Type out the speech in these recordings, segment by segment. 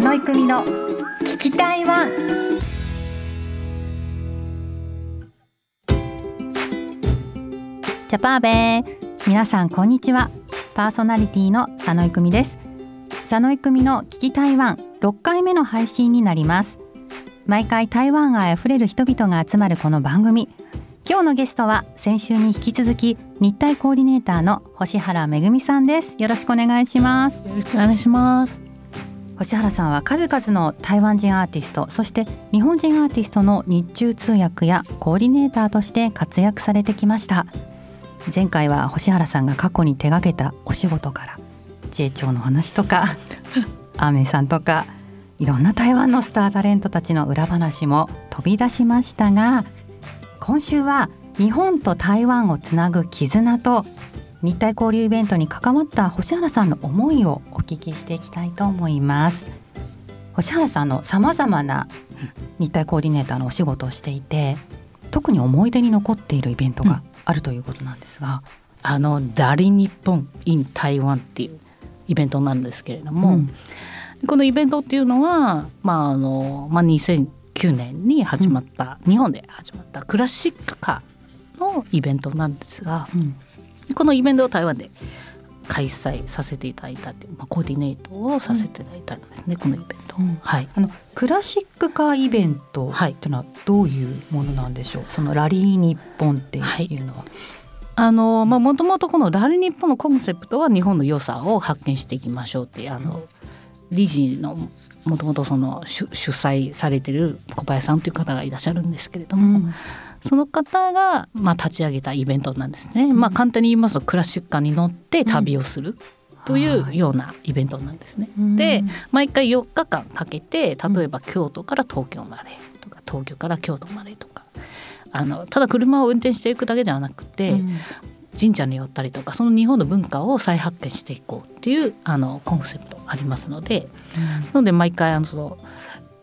佐野育美の聞きたいワン。ジャパーベー。皆さんこんにちは。パーソナリティの佐野育美です。佐野育美の聞き台湾6回目の配信になります。毎回台湾愛あふれる人々が集まるこの番組。今日のゲストは先週に引き続き日台コーディネーターの星原めぐみさんです。よろしくお願いします。よろしくお願いします。星原さんは数々の台湾人アーティストそして日本人アーティストの日中通訳やコーディネーターとして活躍されてきました。前回は星原さんが過去に手掛けたお仕事から知恵町の話とか アメさんとかいろんな台湾のスタータレントたちの裏話も飛び出しましたが今週は日本と台湾をつなぐ絆と日体交流イベントに関わった星原さんの思いをお聞きしていきたいと思います。星原さんのさまざまな日体コーディネーターのお仕事をしていて特に思い出に残っているイベントがあるということなんですが、あのダリ日本 in 台湾っていうイベントなんですけれども、うん。このイベントっていうのは、まああのまあ、2009年に始まった、うん、日本で始まったクラシックカーのイベントなんですが、うん、このイベントを台湾で開催させていただいたっていう、まあ、コーディネートをさせていただいたんですね、うん、このイベント、はい、あのクラシックカーイベントっていうのはどういうものなんでしょう、はい、そのラリー日本っていうのは。はい。あのまあもともとこのラリー日本のコンセプトは日本の良さを発見していきましょうっていうあの、理事のもともとその主催されてる小林さんという方がいらっしゃるんですけれども、うん、その方がまあ立ち上げたイベントなんですね。うん、まあ簡単に言いますとクラシックカーに乗って旅をする。というようなイベントなんですね。うん、で毎回4日間かけて例えば京都から東京までとか東京から京都までとかあのただ車を運転していくだけではなくて、神社に寄ったりとかその日本の文化を再発見していこうっていうあのコンセプトありますので、うん、なので毎回あのその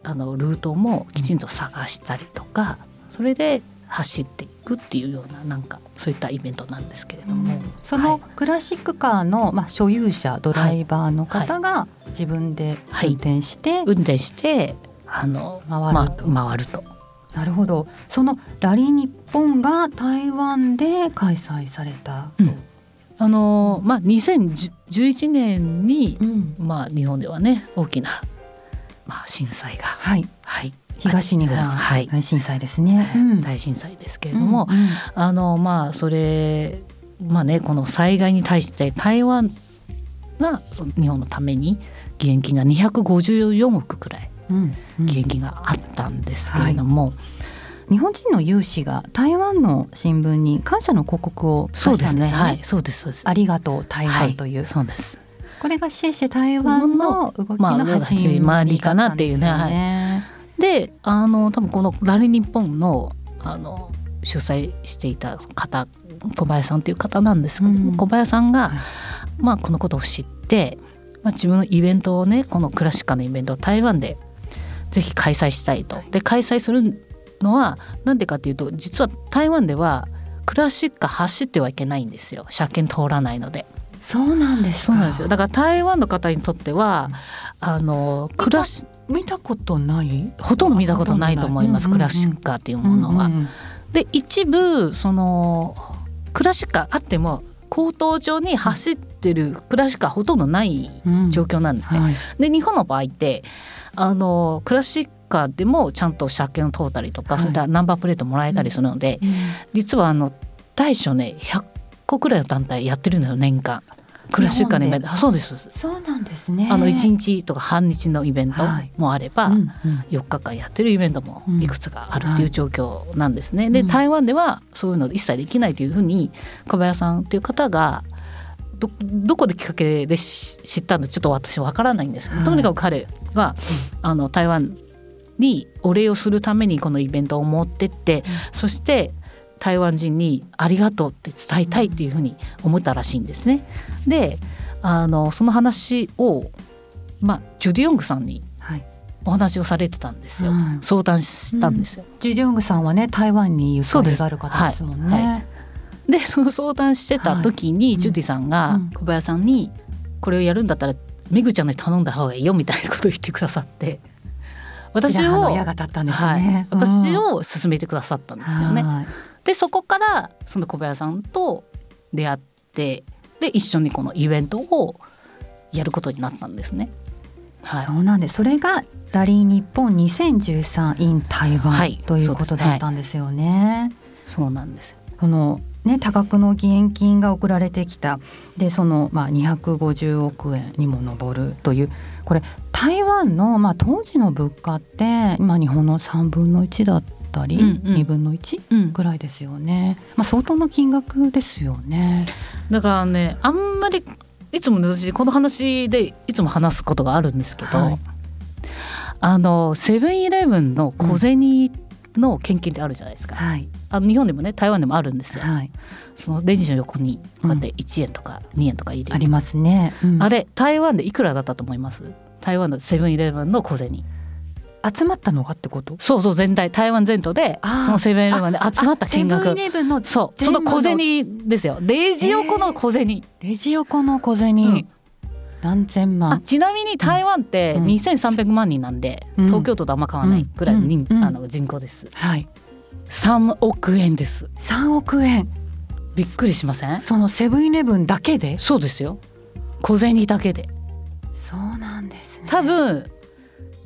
あのルートもきちんと探したりとか、それで走っていくっていうようななんかそういったイベントなんですけれども、うん、そのクラシックカーの、まあ、所有者ドライバーの方が自分で運転して、はい。はい、運転してあの回ると。まあ、回ると。なるほど。そのラリー日本が台湾で開催された、うん、あのまあ2011年に、うん、まあ日本ではね大きなまあ震災が。はい、はい、東日本。大震災ですね、うん、大震災ですけれども、うんうん、あのまあそれまあねこの災害に対して台湾がその日本のために義援金が254億くらい義援金があったんですけれども、はい。日本人の有志が台湾の新聞に感謝の広告を出したんですね。はい、そうです。そうです。ありがとう台湾という、はい、そうです。これがシェシェ台湾の動きの始まりかなっていうね。はい、で、あの多分このラリ日本のあの主催していた方小林さんという方なんですけども、うん、小林さんが、はい、まあこのことを知って、まあ自分のイベントをねこのクラシカのイベントを台湾でぜひ開催したいと。で開催するのは何でかっていうと実は台湾ではクラシック走ってはいけないんですよ車検通らないので。そうなんですそうなんですよ。だから台湾の方にとっては、あのクラシ見たことない？ほとんど見たことないと思います、クラシッカーっていうものは。うんうん、で一部そのクラシッカーあっても口頭上に走ってるクラシッカーほとんどない状況なんですね。うん。はい、で日本の場合ってあのクラシッカーでもちゃんと車検を通ったりとか、はい、それからナンバープレートもらえたりするので、うん。実はあの大小ね100個くらいの団体やってるんですよ年間。クラシックのイベント。そうです。そうなんですね。あの1日とか半日のイベントもあれば、はいうんうん、4日間やってるイベントもいくつかあるっていう状況なんですね。うん。はい、で台湾ではそういうの一切できないというふうに小林さんという方がどどこできっかけで知ったのちょっと私わからないんですけど、はい、とにかく彼が、あの台湾にお礼をするためにこのイベントを持ってって、そして台湾人にありがとうって伝えたいっていうふうに思ったらしいんですね。であのその話を、まあ、ジュディ・ヨングさんにお話をされてたんですよ、はい、相談したんですよ、うん、ジュディ・ヨングさんはね台湾にゆかりがある方ですもんね。はい。はい。でその相談してた時に、ジュディさんが小林さん。に「これをやるんだったらめぐちゃんに頼んだ方がいいよみたいなことを言ってくださって私を矢が立ったんですはい。ね、私を勧めてくださったんですよね。はいでそこからその小林さんと出会ってで一緒にこのイベントをやることになったんですね。はい。そうなんです。それがラリー日本2013 in 台湾、はい。ということだったんですよね。そうなんですよ。そのね多額の義援金が送られてきた。でそのまあ250億円にも上るという。これ台湾のまあ当時の物価って今日本の3分の1だったり、うんうん。2分の1うん、ぐらいですよね。まあ相当の金額ですよね。だからねあんまりいつもね私この話でいつも話すことがあるんですけど、はい。あのセブンイレブンの小銭の献金ってあるじゃないですか、はい。あの日本でもね台湾でもあるんですよ。はい。そのレジの横にこうやって1円とか2円とか入れる、ありますね。うん。あれ台湾でいくらだったと思います？台湾のセブンイレブンの小銭集まったのがってこと？そうそう全体台湾全土でそのセブンイレブンで集まった金額。そうそのの小銭ですよ。レジ横の小銭、レジ横の小銭、うん。何千万。あちなみに台湾ってうん。2300万人なんで、うん。東京都とあんま変わらないぐらいの人,、うん。うん。あの人口です。はい。3億円です。3億円。びっくりしません？そのセブンイレブンだけで？そうですよ。小銭だけで。そうなんですね。多分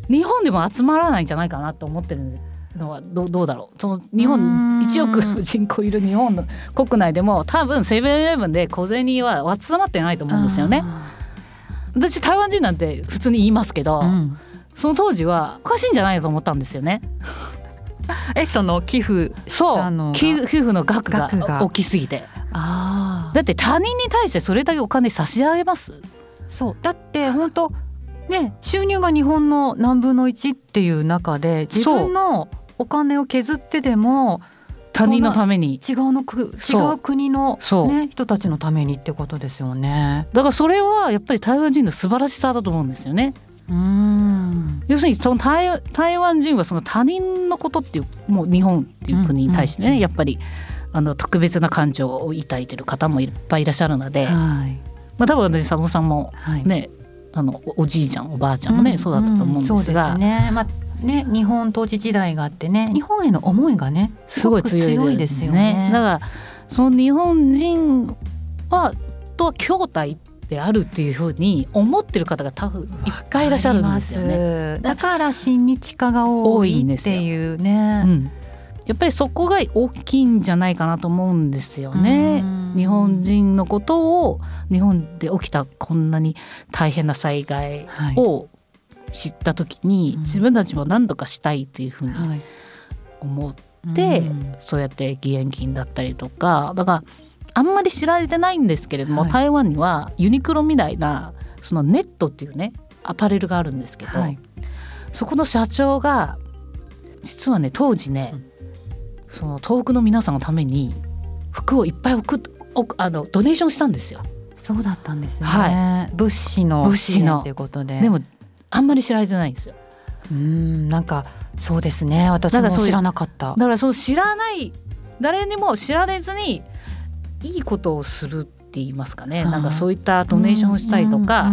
日本でも集まらないんじゃないかなと思ってるのはどうどうだろう。その日本ん。1億人口いる日本の国内でも多分セブンイレブンで小銭は集まってないと思うんですよね。あ私台湾人なんて普通に言いますけど、ーうん。その当時はおかしいんじゃないと思ったんですよね。えその寄付そう。寄付の額が大きすぎて。あだって他人に対してそれだけお金差し上げます？あそう。だって本当ね収入が日本の何分の1っていう中で自分のお金を削ってでも他人のために違うのく違そう。う国の、ね、人たちのためにってことですよね。だからそれはやっぱり台湾人の素晴らしさだと思うんですよね。うーん。要するにその台台湾人はその他人のことっていうもう日本っていう国に対してね、うんうんやっぱりあの特別な感情を抱いてる方もいっぱいいらっしゃるので、はい。まあ、多分ね佐野さんもはい。ねあのおおじいちゃんおばあちゃんもね、そうだったと思うんですがそうですね。まあね日本統治時代があってね日本への思いがねすごい強いですよね。だからその日本人はとは兄弟であるっていうふうに思ってる方が多分いっぱいいらっしゃるんですよね。ね。だから親日家が多多いいっていうね。うん、やっぱりそこが大きいんじゃないかなと思うんですよね。うん。日本人のことを日本で起きたこんなに大変な災害はい。を知った時に、うん。自分たちも何とかしたいっていうふうにはい。思って、うん。そうやって義援金だったりとかだからあんまり知られてないんですけれども、はい。台湾にはユニクロみたいなそのネットっていうねアパレルがあるんですけど、はい。そこの社長が実はね当時ね、うんその遠くの皆さんのために服をいっぱい送あのドネーションしたんですよ。そうだったんですね。は物資の物資の支援ということで。でもあんまり知られてないんですよ。うんなんかそうですね。私も知らなかっただ。からその知らない誰にも知られずにいいことをするって言いますかね、はいなんかそういったドネーションをしたりとか、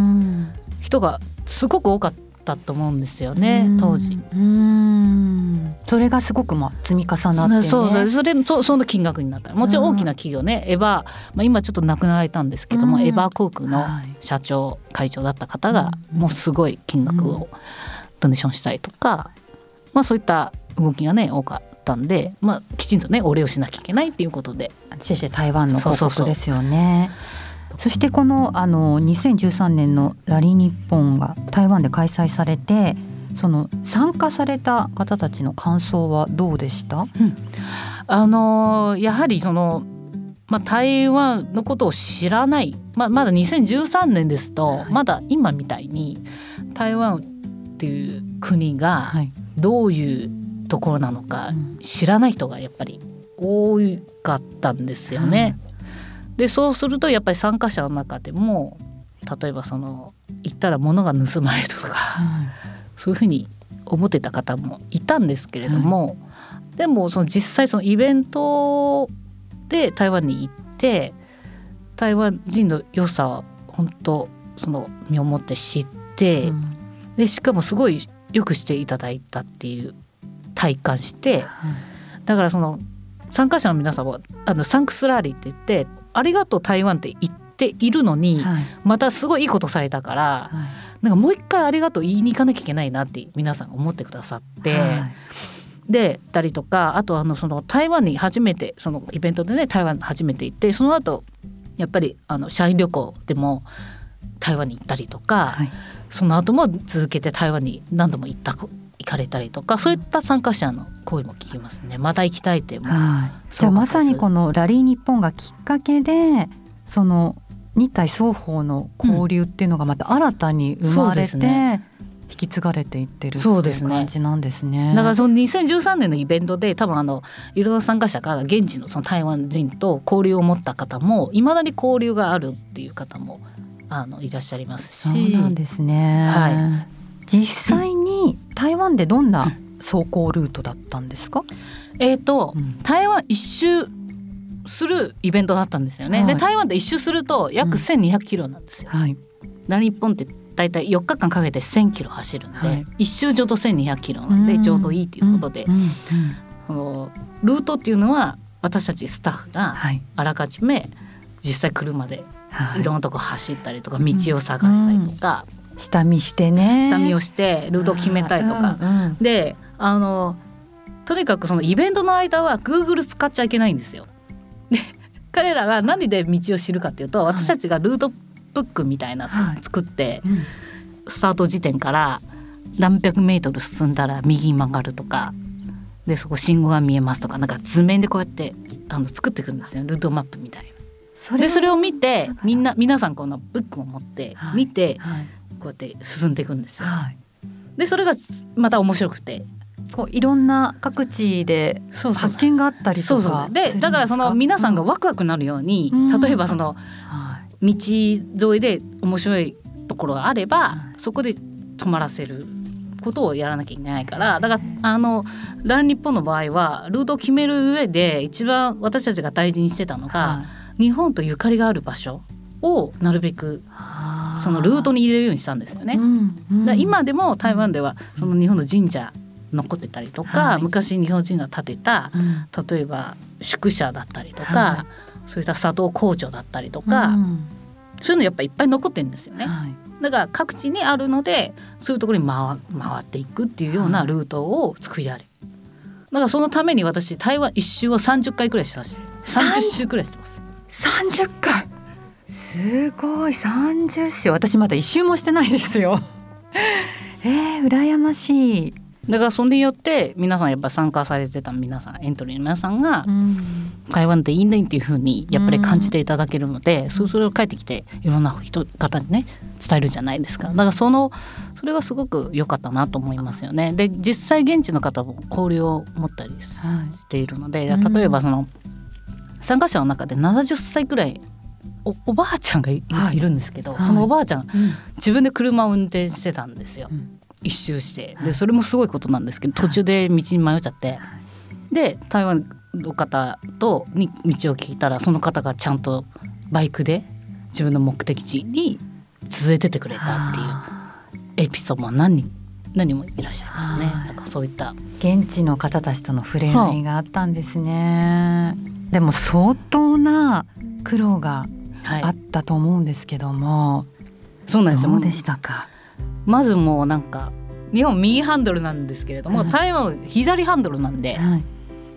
人がすごく多かったと思うんですよね、うん当時。うんそれがすごくまあ積み重なってね。そうそうそれそその金額になったもちろん大きな企業ね、エヴァ、まあ、今ちょっと亡くなられたんですけども、うんエヴァ航空のはい社長会長だった方がうんもうすごい金額をドネーションしたりとか、まあ、そういった動きがね多かったんで、まあ、きちんとねお礼をしなきゃいけないっていうことでシェシェ台湾の報そうそうそう告ですよね。そしてこのあの2013年のラリー日本が台湾で開催されてその参加された方たちの感想はどうでした？あのーやはりその、まあ、台湾のことを知らない、まあ、まだ2013年ですとまだ今みたいに台湾っていう国がはい。どういうところなのかうん知らない人がやっぱり多かったんですよね。でそうするとやっぱり参加者の中でも例えばその行ったら物が盗まれるとかそういうふうに思ってた方もいたんですけれども、でもその実際そのイベントで台湾に行って台湾人の良さは本当その身をもって知って、うん。でしかもすごいよくしていただいたっていう体感してだからその参加者の皆さんはあのサンクスラーリーって言ってありがとう台湾って言っているのに、はい。またすごいいいことされたからはい。なんかもう一回ありがとう言いに行かなきゃいけないなって皆さん思ってくださって。はい。でたりとかあとあのその台湾に初めてそのイベントでね台湾初めて行ってその後やっぱりあの社員旅行でも台湾に行ったりとか、はい。その後も続けて台湾に何度も行った行かれたりとかそういった参加者の声も聞きますね。また行きたいってはい、じゃあまさにこのラリー日本がきっかけでその日台双方の交流っていうのがまた新たに生まれて、ですね。引き継がれていってるそうですね。感じなんですね。だからその2013年のイベントで多分あのいろんな参加者から現地のその台湾人と交流を持った方もいまだに交流があるっていう方もあのいらっしゃいますそうしなんですね。は実際に台湾でどんな走行ルートだったんですか？えーとうん。台湾一周するイベントだったんですよね。はい。で台湾で一周すると約うん。1200キロなんですよ。はい。な日本って大体4日間かけて1000キロ走るんで、はい。一周ちょうど1200キロなんでちょうどいいということで、うん。うん。うん。そのルートっていうのは私たちスタッフがはい。あらかじめ実際車ではい。ろんなとこ走ったりとか道を探したりとか、下見してね。下見をしてルートを決めたりとか、うんうんであのとにかくそのイベントの間は Google 使っちゃいけないんですよ。で彼らが何で道を知るかっていうと、はい。私たちがルートブックみたいなはい。のを作って、うん。スタート時点から何百メートル進んだら右に曲がるとかでそこ信号が見えますとかなんか図面でこうやってあの作っていくんですよ。ルートマップみたいな。そでそれを見てみんな皆さんこのブックを持ってはい。見てはいこうやって進んでいくんですよ。はい。でそれがまた面白くて。こういろんな各地で発見があったりとかでだからその皆さんがワクワクなるように、うん。例えばそのはい。道沿いで面白いところがあれば、はい。そこで止まらせることをやらなきゃいけないからだからあのラン日本の場合はルートを決める上で一番私たちが大事にしてたのが、はい。日本とゆかりがある場所をなるべくそのルートに入れるようにしたんですよね。うんうん今でも台湾ではその日本の神社残ってたりとか、はい昔日本人が建てたうん例えば宿舎だったりとか、はそういった砂糖工場だったりとか、うんそういうのやっぱいっぱい残ってるんですよね。はいだから各地にあるのでそういうところに回回っていくっていうようなルートを作り上げる。だからそのために私台湾一周を30回くらいしました。30周くらいしてます。30回すごい。30周私まだ一周もしてないですよ。えー、羨ましい、だからそれによって皆さんやっぱ参加されてた皆さんエントリーの皆さんがうん。台湾っていいねっていう風にやっぱり感じていただけるので、そうそれを帰ってきていろんな人方にね伝えるじゃないですか。だからそのそれがすごく良かったなと思いますよね。で実際現地の方も交流を持ったりしているので、うん例えばその参加者の中で70歳くらいおおばあちゃんがい,、はい。い、るんですけど、はい。そのおばあちゃんうん。自分で車を運転してたんですよ、うん。一周して。はい。でそれもすごいことなんですけど途中で道に迷っちゃって、で台湾の方とに道を聞いたらその方がちゃんとバイクで自分の目的地に連れてってくれたっていうエピソードも何人何人もいらっしゃいますね。はい。なんかそういった。現地の方たちとの触れ合いがあったんですね、でも相当な苦労がはいあったと思うんですけども、そうなんですよ。どうでしたか？まずもうなんか日本右ハンドルなんですけれども、はい。台湾は左ハンドルなんで、はい。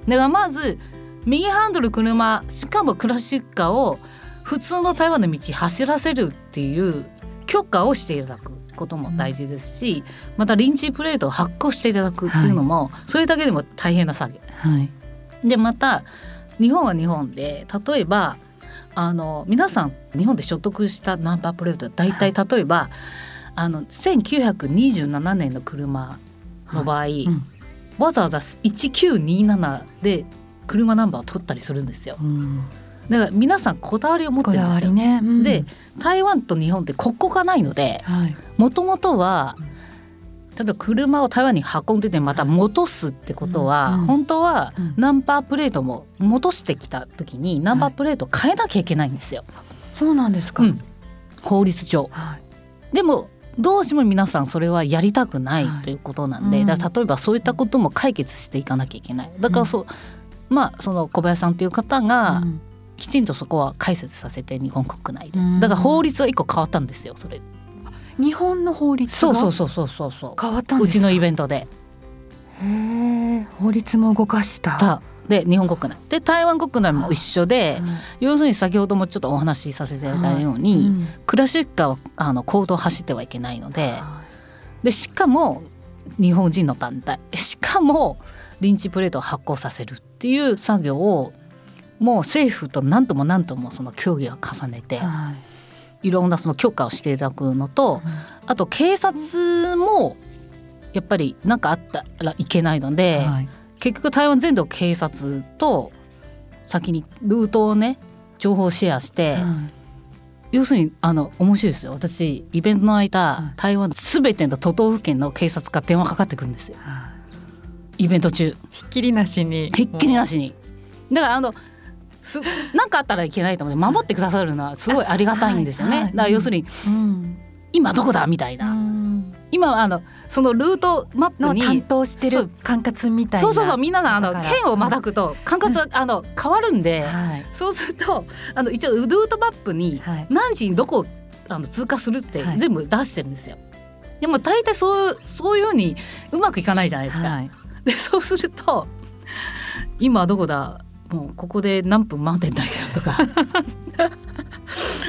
だからまず右ハンドル車しかもクラシッカーを普通の台湾の道走らせるっていう許可をしていただくことも大事ですし、また臨時プレートを発行していただくっていうのも、それだけでも大変な作業。はい。でまた日本は日本で例えばあの皆さん日本で所得したナンバープレート大体例えば、あの1927年の車の場合、うん。わざわざ1927で車ナンバーを取ったりするんですよ。うん。だから皆さんこだわりを持ってるんですよ。りね、うん。で台湾と日本って国交がないのではい。もともとは例えば車を台湾に運んでてまた戻すってことは、うんうん。本当はうん。ナンバープレートも戻してきた時にナンバープレートを変えなきゃいけないんですよ、そうなんですか、うん。法律上。はい。でもどうしても皆さんそれはやりたくないということなんで、はいだから例えばそういったことも解決していかなきゃいけない。だからそう、まあその小林さんという方がうん。きちんとそこは解説させて日本国内で。うん。だから法律は一個変わったんですよそれ日本の法律そうがそうそうそうそうそう。変わったうちのイベントで。へえ法律も動かした。た。で日本国内。で台湾国内も一緒でうん。要するに先ほどもちょっとお話しさせていただいたように、うん。クラシックはあの行動を走ってはいけないのででしかも日本人の団体。しかもリンチプレートを発行させるっていう作業をもう政府と何とも何ともその協議を重ねてはいいろんなその許可をしていただくのとあと警察もやっぱり何かあったらいけないので、はい。結局台湾全土警察と先にルートをね情報シェアして、要するにあの面白いですよ。私イベントの間、はい。台湾全ての都道府県の警察から電話かかってくるんですよ。はい。イベント中。ひっきりなしに。ひっきりなしに。だからあのすなんかあったらいけないと思って守ってくださるのはすごいありがたいんですよね、はいはい。だから要するにうん。今どこだ？みたいな、今はあのそのルートマップにの担当してる管轄みたいなそうそうそう。みんながあの県をまたぐと管轄はあの変わるんで、はい。そうするとあの一応ルートマップにはい。何時にどこをあの通過するってはい。全部出してるんですよ。でも大体そうそういうふうにうまくいかないじゃないですか。はい。でそうすると今どこだ？もうここで何分待ってんだけどとか。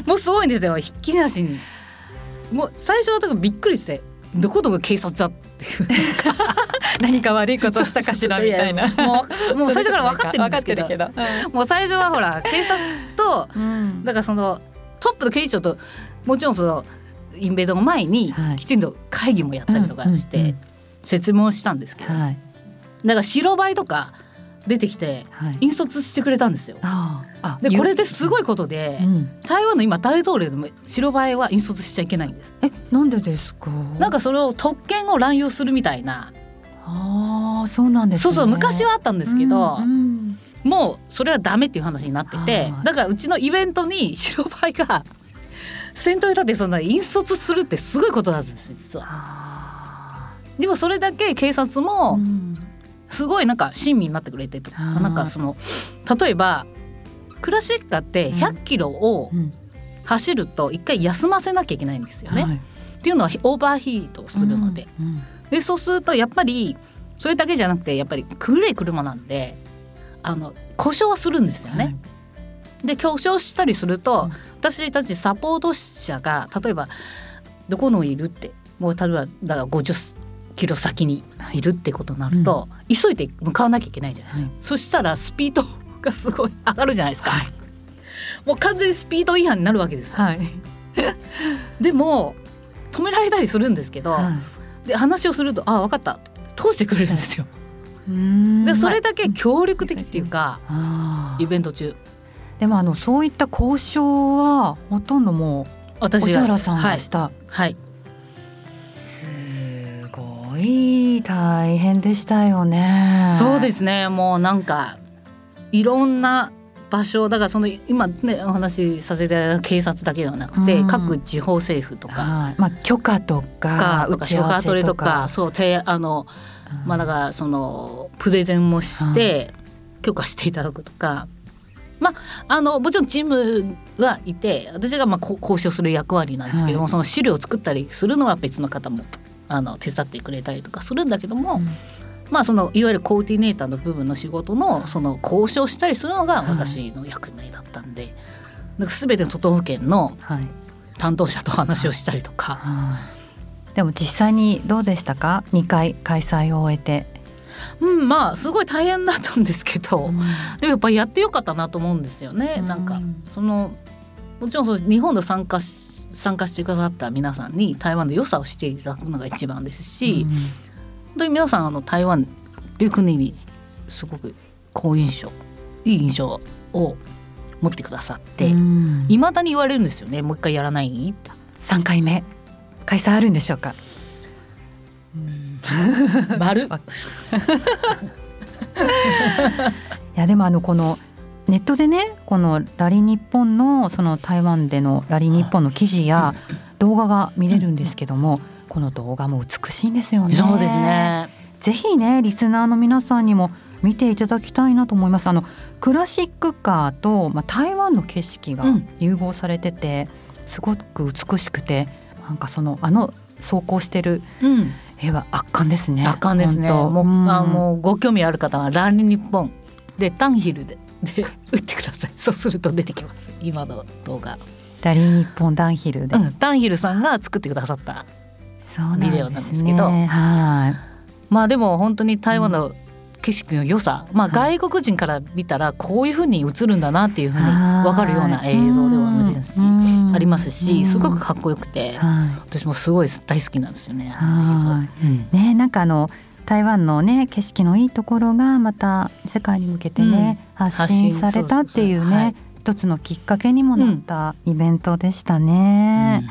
もうすごいんですよ。ひっきりなしに。もう最初はだからびっくりしてどこどこ警察だっていう。何か悪いことしたかしらみたいな。やもうもう最初から分かってるんですけど。分かってるもう最初はほら警察とけどうん。だからそのトップの警視庁ともちろんそのイベントの前にはい。きちんと会議もやったりとかしうんうんうて説明をしたんですけど、はい。だから白バイとか出てきてはい。引率してくれたんですよ。ああでこれですごいことで、うん。台湾の今大統領でも白バイは引率しちゃいけないんです。えなんでですか？なんかそれを特権を乱用するみたいな、ああそうなんですね。そうそう昔はあったんですけど、うんうん。もうそれはダメっていう話になっててはいだからうちのイベントに 白バイが 先頭に立ってそんな引率するってすごいことなんです実は。あでもそれだけ警察ーもうんすごいなんか親身になってくれてと。か、はいなんかその例えばクラシッカってうん。100キロをうん。走ると一回休ませなきゃいけないんですよね。はい。っていうのはオーバーヒートするので,、うん。うん。でそうするとやっぱりそれだけじゃなくてやっぱり古い車なんであの故障はするんですよね。で故障したりすると、うん。私たちサポート者が例えばどこのいるってもう例えばだから50キロ先にいるってことになると、急いで向かわなきゃいけないじゃないですか、はい。そしたらスピードがすごい上がるじゃないですか、はい。もう完全にスピード違反になるわけですよ。はい。でも止められたりするんですけど、はで話をすると「あ分かった」通してくれるんですよ。いうん。でそれだけ協力的っていうか、あー。イベント中。でもあのそういった交渉はほとんどもう私小原さんはい、がした、はい、すごい大変でしたよね。そうですね。もうなんかいろんな場所だからその今ねお話しさせていただいた警察だけではなくて、うん。各地方政府とかはい。まあ許可とかかとか。許可取りととかかそう提あのうん。まあだからそのプレゼンもして許可していただくとか。まあ、あのもちろんチームはいて私がまあこ交渉する役割なんですけども、はい。その資料を作ったりするのは別の方もあの手伝ってくれたりとかするんだけども、うん。まあそのいわゆるコーディネーターの部分の仕事のその交渉したりするのが私の役目だったんで、なんか全ての都道府県のはい。担当者と話をしたりとか、はいでも実際にどうでしたか？2回開催を終えて、うん、まあすごい大変だったんですけど、うん。でもやっぱりやってよかったなと思うんですよね。なんかそのもちろんその日本の参加し参加してくださった皆さんに台湾の良さを知っていただくのが一番ですし、本当に皆さんあの台湾っていう国にすごく好印象いい印象を持ってくださっていうん。ま、未だに言われるんですよね。もう一回やらない？って。3回目。開催あるんでしょうか？丸いやでもあのこのネットでねこのラリー日本のその台湾でのラリー日本の記事や動画が見れるんですけども、この動画も美しいんですよね。そうですね。ぜひねリスナーの皆さんにも見ていただきたいなと思います。あのクラシックカーと、まあ、台湾の景色が融合されてて、うん、すごく美しくてなんかそのあの走行してる絵は圧巻ですね。圧巻ですね。もう、うん、あもうご興味ある方はランリ日本でタンヒルでで打ってください。そうすると出てきます。今の動画。ラリ日本ダンヒルで、うん、ダンヒルさんが作ってくださった。ビデオなんですけど、ね、はい。まあでも本当に台湾の景色の良さ、まあ、外国人から見たらこういうふうに映るんだなっていうふうに分かるような映像ではありますしありますしすごくかっこよくて私もすごい大好きなんですよね。ねなんかあの台湾のね景色のいいところがまた世界に向けてね、うん、発信されたっていうね、はい、一つのきっかけにもなったイベントでしたね。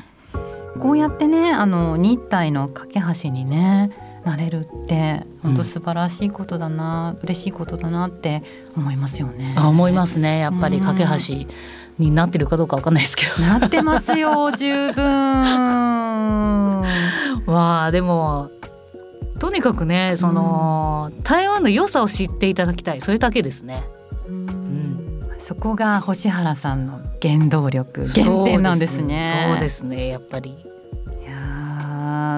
うん、こうやってねあの日体の架け橋にねなれるって本当素晴らしいことだな、うん、嬉しいことだなって思いますよね。あ思いますねやっぱり架け橋になってるかどうかわかんないですけど。なってますよ十分。わあでもとにかくねその、うん、台湾の良さを知っていただきたい。それだけですね。うん、そこが星原さんの原動力原点なんですね。そうですね。やっぱり。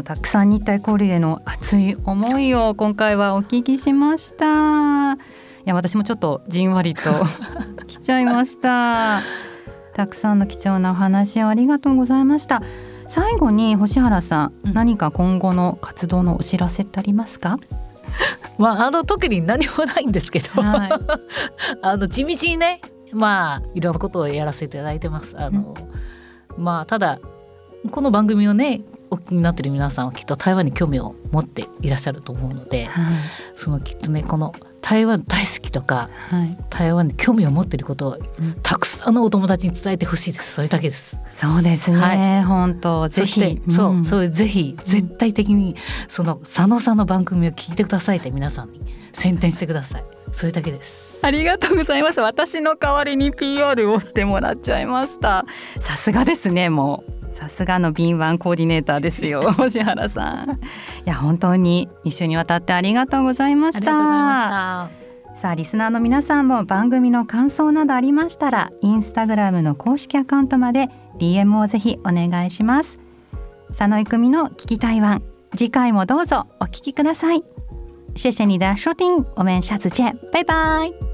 たくさん日体交流への熱い思いを今回はお聞きしました。いや私もちょっとじんわりと 来ちゃいました。たくさんの貴重なお話をありがとうございました最後に星原さん、うん、何か今後の活動のお知らせってありますか？まああの特に何もないんですけど、はい、あの地道にねまあいろんなことをやらせていただいてます。あの、うん、まあただこの番組をねお気になってる皆さんはきっと台湾に興味を持っていらっしゃると思うので、はい、そのきっとねこの台湾大好きとか、はい、台湾に興味を持っていることを、たくさんのお友達に伝えてほしいです。それだけですそうですね、はい、本当ぜひ。そう、そうぜひ絶対的にその佐野さんの番組を聞いてくださいって皆さんに宣伝してください。それだけです。ありがとうございます。私の代わりに PR をしてもらっちゃいました。さすがですねもうさすがの敏腕コーディネーターですよ 星原さん。いや本当に一緒にわたってありがとうございました。さあリスナーの皆さんも番組の感想などありましたらインスタグラムの公式アカウントまで DM をぜひお願いします。佐野育美の聞き台湾次回もどうぞお聞きください。谢谢你的收听我们下次见拜拜